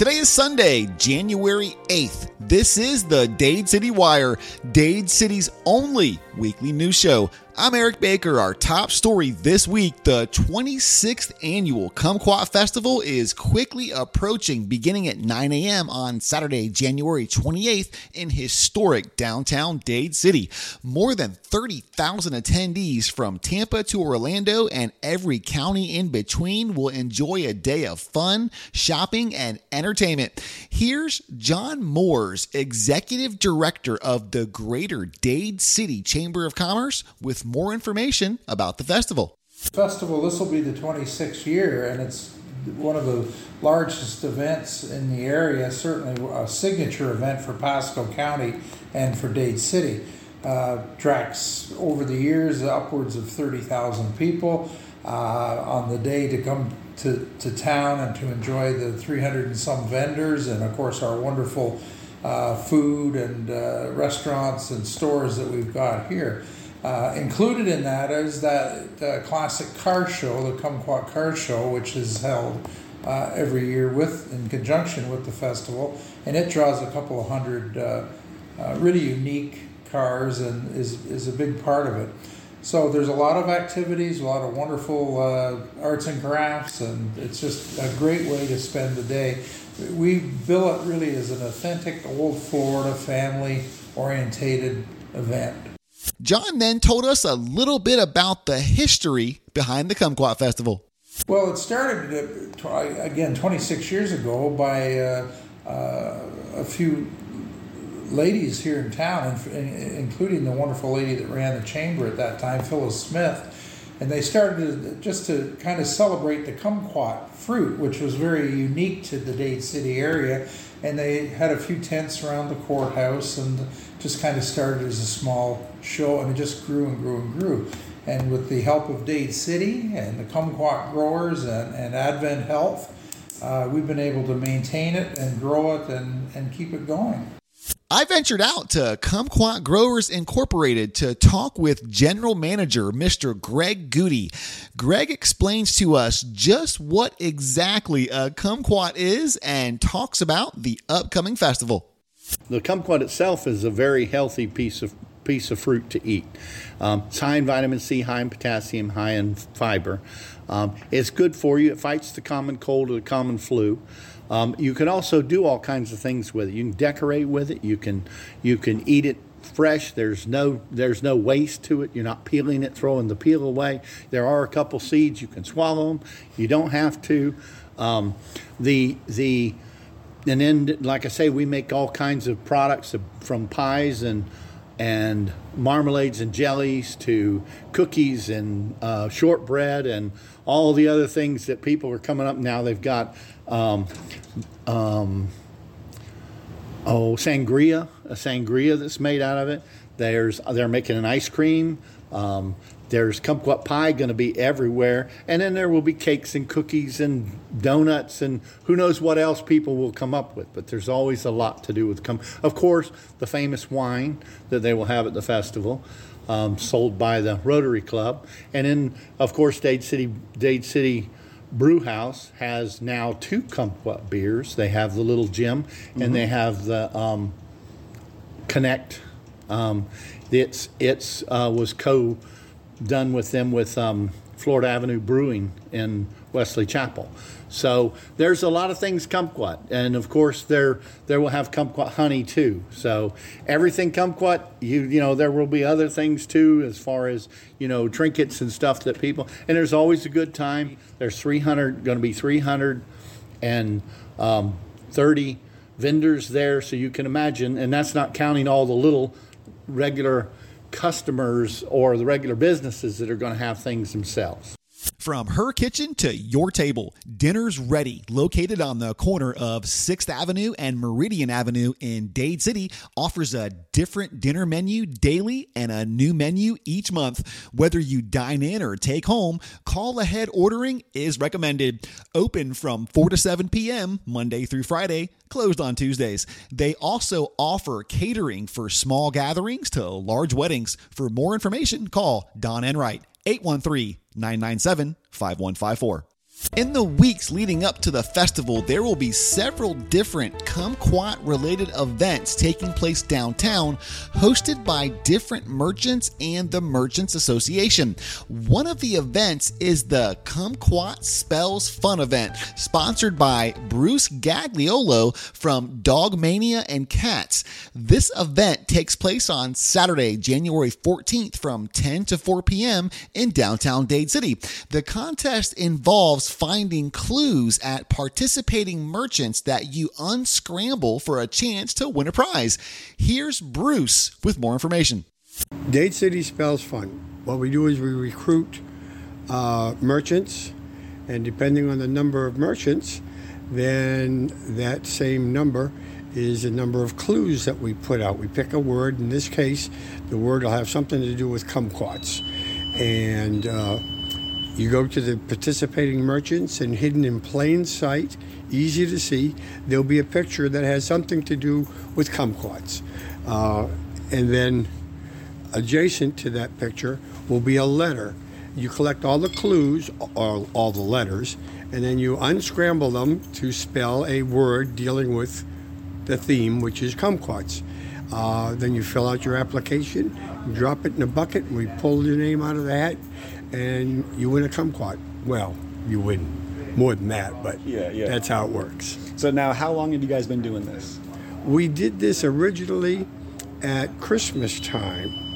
Today is Sunday, January 8th. This is the Dade City Wire, Dade City's only weekly news show. I'm Eric Baker. Our top story this week the 26th annual Kumquat Festival is quickly approaching, beginning at 9 a.m. on Saturday, January 28th in historic downtown Dade City. More than 30,000 attendees from Tampa to Orlando and every county in between will enjoy a day of fun, shopping, and entertainment. Here's John Moors, Executive Director of the Greater Dade City Chamber of Commerce, with more information about the festival. Festival, this will be the 26th year, and it's one of the largest events in the area, certainly a signature event for Pasco County and for Dade City. Uh, tracks over the years upwards of 30,000 people uh, on the day to come to, to town and to enjoy the 300 and some vendors, and of course, our wonderful uh, food and uh, restaurants and stores that we've got here. Uh, included in that is that uh, classic car show, the Kumquat Car Show, which is held uh, every year with in conjunction with the festival, and it draws a couple of hundred uh, uh, really unique cars and is is a big part of it. So there's a lot of activities, a lot of wonderful uh, arts and crafts, and it's just a great way to spend the day. We bill it really as an authentic old Florida family orientated event. John then told us a little bit about the history behind the Kumquat Festival. Well, it started uh, again 26 years ago by uh, uh, a few ladies here in town, including the wonderful lady that ran the chamber at that time, Phyllis Smith. And they started just to kind of celebrate the kumquat fruit, which was very unique to the Dade City area. And they had a few tents around the courthouse and just kind of started as a small show, and it just grew and grew and grew. And with the help of Dade City and the kumquat growers and, and Advent Health, uh, we've been able to maintain it and grow it and, and keep it going. I ventured out to Kumquat Growers Incorporated to talk with General Manager Mr. Greg Gude. Greg explains to us just what exactly a kumquat is and talks about the upcoming festival. The kumquat itself is a very healthy piece of piece of fruit to eat. Um, it's high in vitamin C, high in potassium, high in fiber. Um, it's good for you. It fights the common cold or the common flu. Um, you can also do all kinds of things with it. You can decorate with it. You can you can eat it fresh. There's no there's no waste to it. You're not peeling it, throwing the peel away. There are a couple seeds you can swallow them. You don't have to. Um, the the and then like I say, we make all kinds of products from pies and and marmalades and jellies to cookies and uh, shortbread and all the other things that people are coming up now. They've got um, um, oh sangria, a sangria that's made out of it. There's they're making an ice cream. Um, there's kumquat pie going to be everywhere, and then there will be cakes and cookies and donuts and who knows what else people will come up with. But there's always a lot to do with cum. Of course, the famous wine that they will have at the festival, um, sold by the Rotary Club, and then of course Dade City Dade City Brew House has now two kumquat beers. They have the Little Jim, and mm-hmm. they have the um, Connect. Um, it's it's uh, was co done with them with um, Florida Avenue Brewing in Wesley Chapel. So there's a lot of things kumquat, and of course there there will have kumquat honey too. So everything kumquat, you you know there will be other things too as far as you know trinkets and stuff that people. And there's always a good time. There's 300 going to be 300 and um, 30 vendors there, so you can imagine, and that's not counting all the little regular customers or the regular businesses that are going to have things themselves. From her kitchen to your table, dinner's ready. Located on the corner of 6th Avenue and Meridian Avenue in Dade City, offers a different dinner menu daily and a new menu each month. Whether you dine in or take home, call ahead ordering is recommended. Open from 4 to 7 p.m. Monday through Friday, closed on Tuesdays. They also offer catering for small gatherings to large weddings. For more information, call Don Enright 813 997 5154. In the weeks leading up to the festival, there will be several different kumquat related events taking place downtown, hosted by different merchants and the Merchants Association. One of the events is the Kumquat Spells Fun event, sponsored by Bruce Gagliolo from Dogmania and Cats. This event takes place on Saturday, January 14th from 10 to 4 p.m. in downtown Dade City. The contest involves finding clues at participating merchants that you unscramble for a chance to win a prize. Here's Bruce with more information. Dade City Spells Fun. What we do is we recruit uh, merchants, and depending on the number of merchants, then that same number is the number of clues that we put out. We pick a word. In this case, the word will have something to do with kumquats. And uh, you go to the participating merchants, and hidden in plain sight, easy to see, there'll be a picture that has something to do with kumquats. Uh, and then adjacent to that picture will be a letter. You collect all the clues, or all the letters, and then you unscramble them to spell a word dealing with the theme, which is kumquats. Uh, then you fill out your application, drop it in a bucket, and we pull your name out of the hat, and you win a kumquat. Well, you win more than that, but Yeah, yeah. that's how it works. So now, how long have you guys been doing this? We did this originally at Christmas time,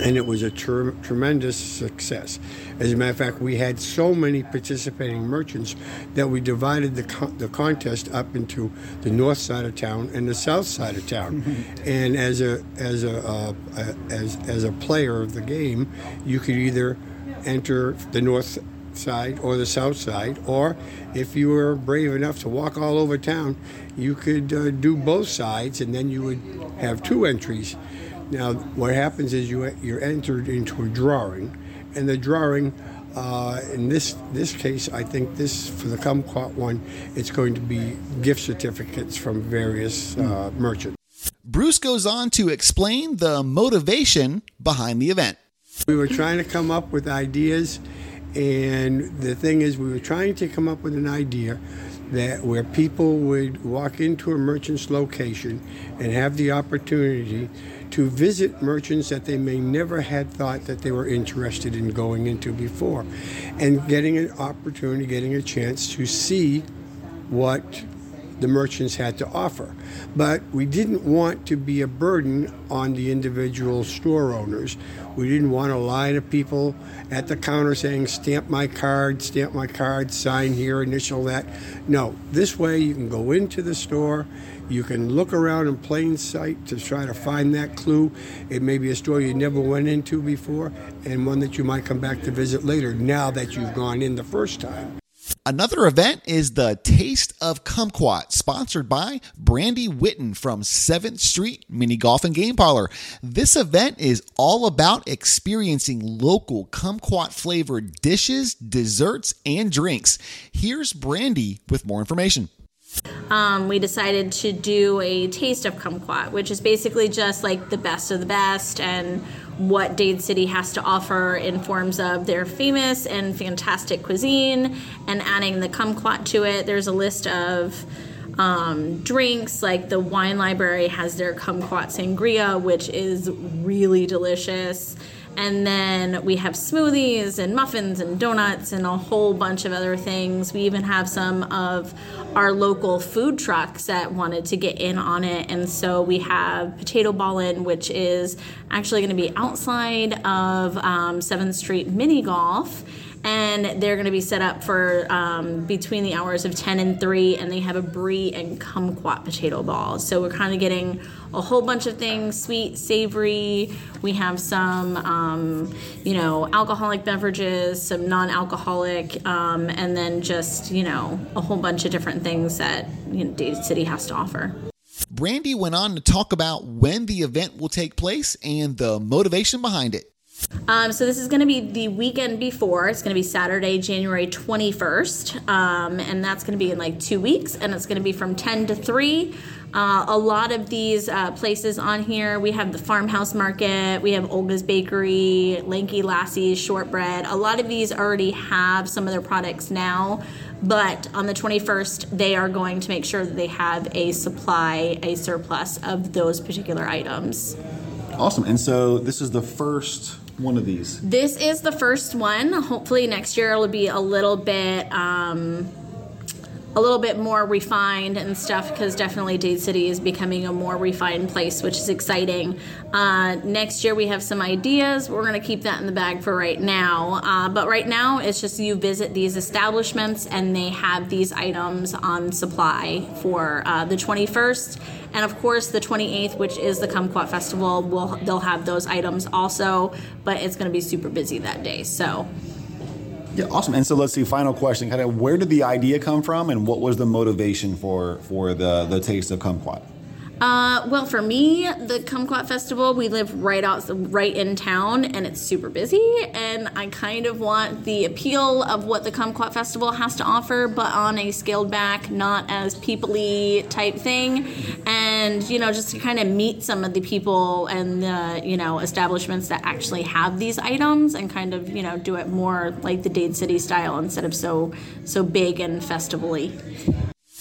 and it was a tre- tremendous success. As a matter of fact, we had so many participating merchants that we divided the, con- the contest up into the north side of town and the south side of town. and as a as a uh, uh, as as a player of the game, you could either enter the north side or the south side, or if you were brave enough to walk all over town, you could uh, do both sides, and then you would have two entries. Now, what happens is you you're entered into a drawing, and the drawing. Uh, in this this case, I think this for the kumquat one, it's going to be gift certificates from various uh, merchants. Bruce goes on to explain the motivation behind the event. We were trying to come up with ideas, and the thing is, we were trying to come up with an idea that where people would walk into a merchant's location and have the opportunity to visit merchants that they may never had thought that they were interested in going into before, and getting an opportunity, getting a chance to see what the merchants had to offer. But we didn't want to be a burden on the individual store owners. We didn't want a line of people at the counter saying, stamp my card, stamp my card, sign here, initial that. No, this way you can go into the store. You can look around in plain sight to try to find that clue. It may be a store you never went into before and one that you might come back to visit later now that you've gone in the first time. Another event is the Taste of Kumquat, sponsored by Brandy Witten from 7th Street Mini Golf and Game Parlor. This event is all about experiencing local kumquat flavored dishes, desserts, and drinks. Here's Brandy with more information. um, we decided to do a taste of kumquat, which is basically just like the best of the best and what Dade City has to offer in forms of their famous and fantastic cuisine and adding the kumquat to it. There's a list of um, drinks, like the wine library has their kumquat sangria, which is really delicious. And then we have smoothies and muffins and donuts and a whole bunch of other things. We even have some of our local food trucks that wanted to get in on it. And so we have Potato Ballin', which is actually going to be outside of um, 7th Street Mini Golf and they're going to be set up for um, between the hours of 10 and 3 and they have a brie and kumquat potato ball. So we're kind of getting a whole bunch of things sweet savory. We have some um, you know alcoholic beverages some non-alcoholic um, and then just you know a whole bunch of different things that you know, Dade City has to offer. Brandy went on to talk about when the event will take place and the motivation behind it. Um, so this is going to be the weekend before. It's going to be Saturday, January 21st, um, and that's going to be in like two weeks, and it's going to be from 10 to 3. Uh, a lot of these uh, places on here, we have the Farmhouse Market, we have Olga's Bakery, Lanky Lassie's Shortbread. A lot of these already have some of their products now, but on the 21st, they are going to make sure that they have a supply, a surplus of those particular items. Awesome. And so this is the first one of these. This is the first one. Hopefully next year it'll be a little bit um, a little bit more refined and stuff because definitely Dade City is becoming a more refined place, which is exciting. Uh, next year we have some ideas. We're going to keep that in the bag for right now. Uh, but right now it's just you visit these establishments and they have these items on supply for uh, the 21st. And of course, the 28th, which is the Kumquat Festival, will they'll have those items also, but it's going to be super busy that day. So yeah, awesome. And so let's see. Final question: Kind of, where did the idea come from, and what was the motivation for for the the taste of kumquat? Uh, well, for me, the Kumquat Festival, we live right out, right in town, and it's super busy. And I kind of want the appeal of what the Kumquat Festival has to offer, but on a scaled back, not as peoply type thing. And you know, just to kind of meet some of the people and the you know establishments that actually have these items, and kind of you know do it more like the Dade City style instead of so so big and festivally.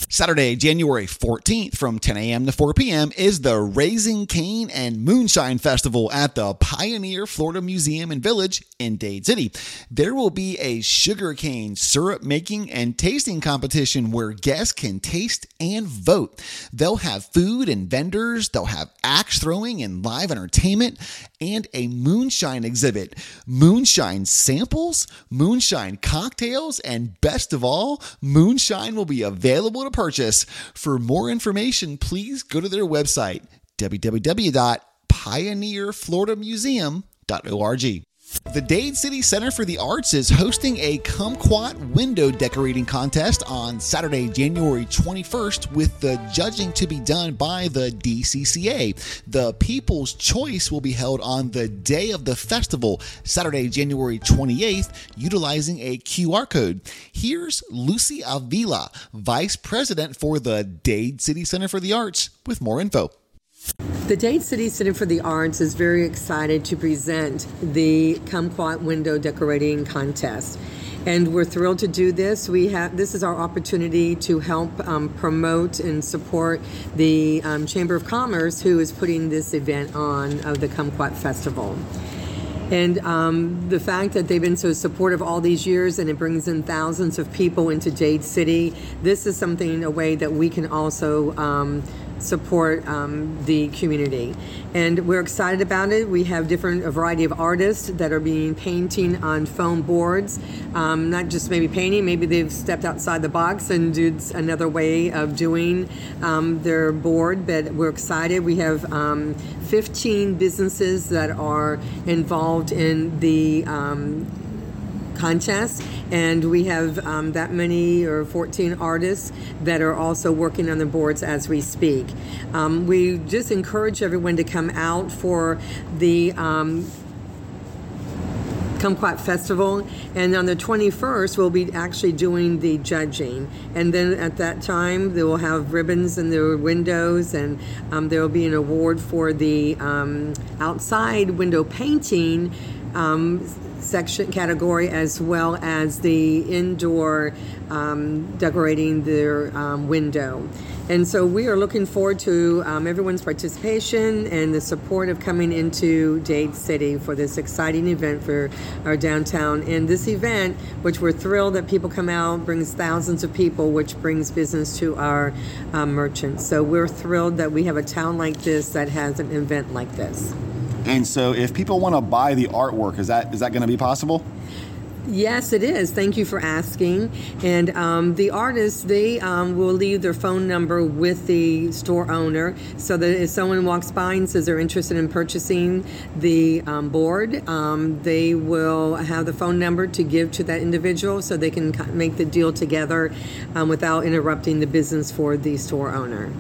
Saturday, January 14th from 10 a.m. to 4 p.m. is the Raising Cane and Moonshine Festival at the Pioneer Florida Museum and Village in Dade City. There will be a sugarcane syrup making and tasting competition where guests can taste and vote. They'll have food and vendors, they'll have axe throwing and live entertainment, and a moonshine exhibit. Moonshine samples, moonshine cocktails, and best of all, moonshine will be available to purchase. For more information, please go to their website, www.pioneerfloridamuseum.org. The Dade City Center for the Arts is hosting a kumquat window decorating contest on Saturday, January 21st, with the judging to be done by the DCCA. The People's Choice will be held on the day of the festival, Saturday, January 28th, utilizing a QR code. Here's Lucy Avila, Vice President for the Dade City Center for the Arts, with more info. The Dade City Center for the Arts is very excited to present the Kumquat Window Decorating Contest. And we're thrilled to do this. We have this is our opportunity to help um, promote and support the um, Chamber of Commerce, who is putting this event on of the Kumquat Festival. And um, the fact that they've been so supportive all these years and it brings in thousands of people into Dade City, this is something, a way that we can also um, support um, the community. And we're excited about it. We have different, a variety of artists that are being painting on foam boards, um, not just maybe painting, maybe they've stepped outside the box and did another way of doing um, their board, but we're excited. We have um, 15 businesses that are involved in the um, contest, and we have um, that many or 14 artists that are also working on the boards as we speak. Um, we just encourage everyone to come out for the um, Kumquat Festival, and on the 21st we'll be actually doing the judging, and then at that time they will have ribbons in the windows, and um, there will be an award for the um, outside window painting. Um, section category as well as the indoor um, decorating their um, window. And so we are looking forward to um, everyone's participation and the support of coming into Dade City for this exciting event for our downtown. And this event, which we're thrilled that people come out, brings thousands of people, which brings business to our um, merchants. So we're thrilled that we have a town like this that has an event like this. And so, if people want to buy the artwork, is that is that going to be possible? Yes, it is. Thank you for asking. And um, the artists, they um, will leave their phone number with the store owner so that if someone walks by and says they're interested in purchasing the um, board, um, they will have the phone number to give to that individual so they can make the deal together um, without interrupting the business for the store owner.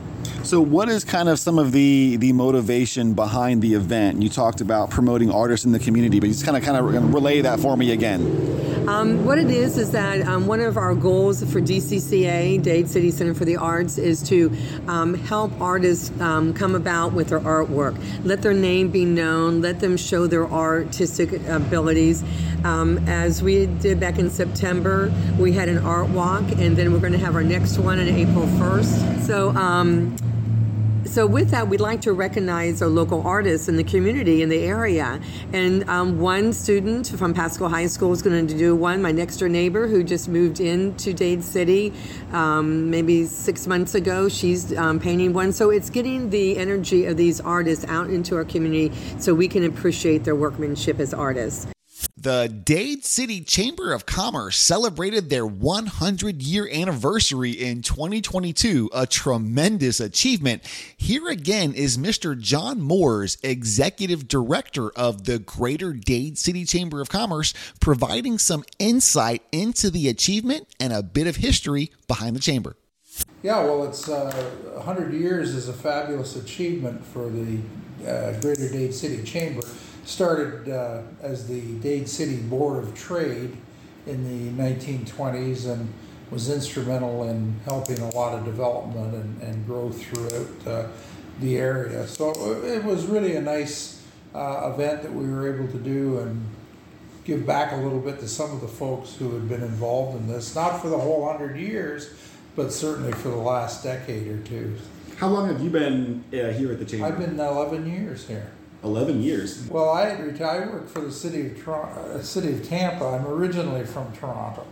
So, what is kind of some of the the motivation behind the event? You talked about promoting artists in the community, but you just kind of kind of relay that for me again. Um, what it is is that um, one of our goals for DCCA, Dade City Center for the Arts, is to um, help artists um, come about with their artwork, let their name be known, let them show their artistic abilities. Um, as we did back in September, we had an art walk, and then we're going to have our next one on April 1st. So um, so with that, we'd like to recognize our local artists in the community in the area. And um, one student from Pasco High School is going to do one. My next door neighbor, who just moved into Dade City, um, maybe six months ago, she's um, painting one. So it's getting the energy of these artists out into our community, so we can appreciate their workmanship as artists. The Dade City Chamber of Commerce celebrated their 100 year anniversary in 2022, a tremendous achievement. Here again is Mr. John Moors, Executive Director of the Greater Dade City Chamber of Commerce, providing some insight into the achievement and a bit of history behind the chamber. Yeah, well, it's uh, 100 years is a fabulous achievement for the uh, Greater Dade City Chamber started uh, as the Dade City Board of Trade in the 1920s and was instrumental in helping a lot of development and, and growth throughout uh, the area. So it was really a nice uh, event that we were able to do and give back a little bit to some of the folks who had been involved in this, not for the whole hundred years, but certainly for the last decade or two. How long have you been uh, here at the chamber? I've been 11 years here. 11 years. Well, I retired. I worked for the city of Toronto, uh, city of Tampa. I'm originally from Toronto,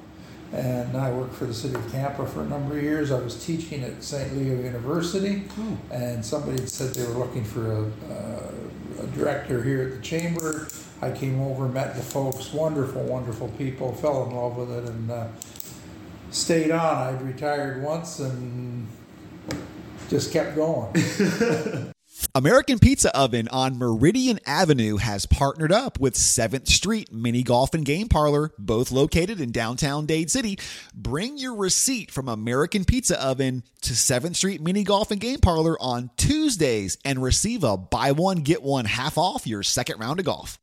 and I worked for the city of Tampa for a number of years. I was teaching at St. Leo University, oh. and somebody said they were looking for a, uh, a director here at the chamber. I came over, met the folks, wonderful, wonderful people, fell in love with it, and uh, stayed on. I'd retired once and just kept going. American Pizza Oven on Meridian Avenue has partnered up with 7th Street Mini Golf and Game Parlor, both located in downtown Dade City. Bring your receipt from American Pizza Oven to 7th Street Mini Golf and Game Parlor on Tuesdays and receive a buy one, get one half off your second round of golf.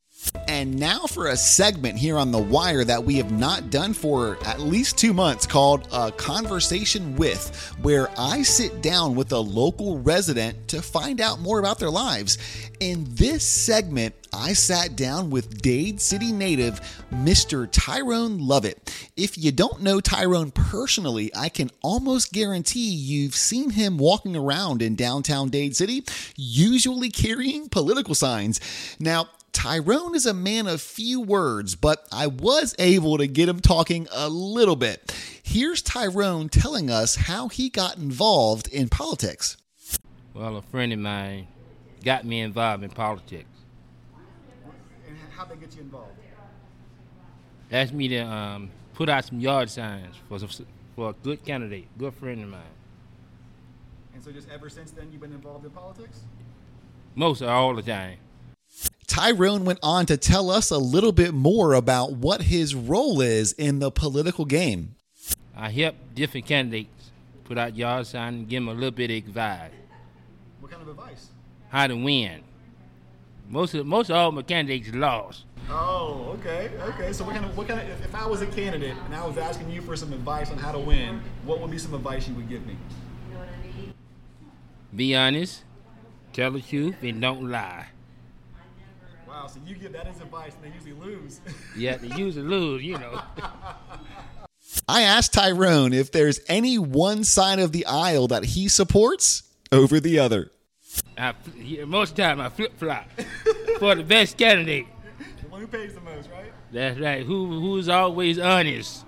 And now for a segment here on The Wire that we have not done for at least two months called A Conversation With, where I sit down with a local resident to find out more about their lives. In this segment, I sat down with Dade City native Mr. Tyrone Lovett. If you don't know Tyrone personally, I can almost guarantee you've seen him walking around in downtown Dade City, usually carrying political signs. Now, Tyrone is a man of few words, but I was able to get him talking a little bit. Here's Tyrone telling us how he got involved in politics. Well, a friend of mine got me involved in politics. And how they get you involved? Asked me to um, put out some yard signs for some, for a good candidate, good friend of mine. And so, just ever since then, you've been involved in politics? Most all the time. Tyrone went on to tell us a little bit more about what his role is in the political game. I help different candidates put out yard signs and give them a little bit of advice. What kind of advice? How to win. Most of most of all my candidates lost. Oh, okay, okay. So what kind of what kind of if, if I was a candidate and I was asking you for some advice on how to win, what would be some advice you would give me? You know what I mean? Be honest, tell the truth, and don't lie. Wow, so you give that as advice and they usually lose. yeah, they usually lose, you know. I asked Tyrone if there's any one side of the aisle that he supports over the other. I, most of the time, I flip flop for the best candidate. The one who pays the most, right? That's right. Who who's always honest.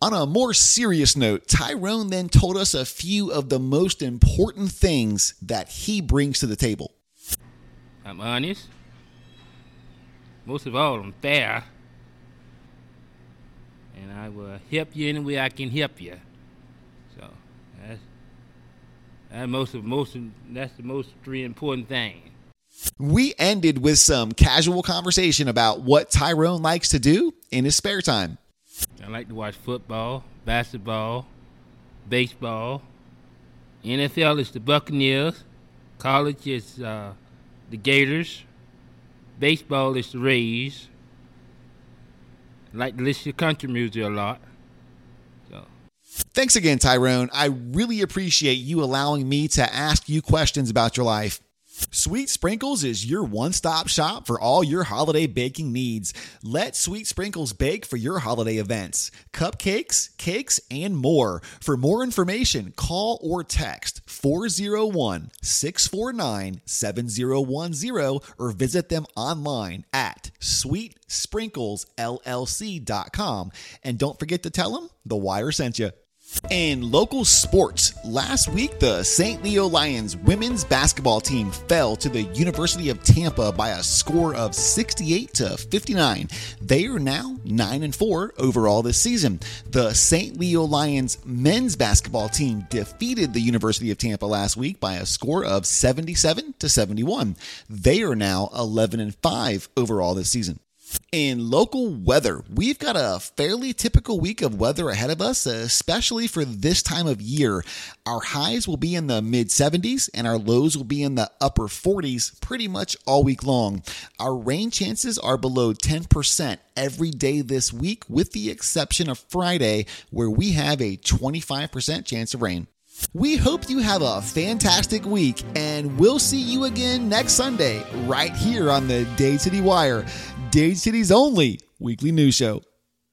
On a more serious note, Tyrone then told us a few of the most important things that he brings to the table. I'm honest most of all, I'm fair. And I will help you any way I can help you. So that's, that's most of most of, that's the most three important thing. We ended with some casual conversation about what Tyrone likes to do in his spare time. I like to watch football, basketball, baseball, NFL is the Buccaneers. College is uh, the Gators. Baseball is Rays. Like to listen to country music a lot. So. Thanks again, Tyrone. I really appreciate you allowing me to ask you questions about your life. Sweet Sprinkles is your one stop shop for all your holiday baking needs. Let Sweet Sprinkles bake for your holiday events, cupcakes, cakes, and more. For more information, call or text 401 649 7010 or visit them online at sweetsprinkles.llc.com. And don't forget to tell them The Wire sent you. In local sports, last week the St. Leo Lions women's basketball team fell to the University of Tampa by a score of 68 to 59. They are now 9 and 4 overall this season. The St. Leo Lions men's basketball team defeated the University of Tampa last week by a score of 77 to 71. They are now 11 and 5 overall this season. In local weather, we've got a fairly typical week of weather ahead of us, especially for this time of year. Our highs will be in the mid 70s and our lows will be in the upper 40s pretty much all week long. Our rain chances are below 10% every day this week, with the exception of Friday, where we have a 25% chance of rain. We hope you have a fantastic week, and we'll see you again next Sunday right here on the Dade City Wire. Dade City's only weekly news show.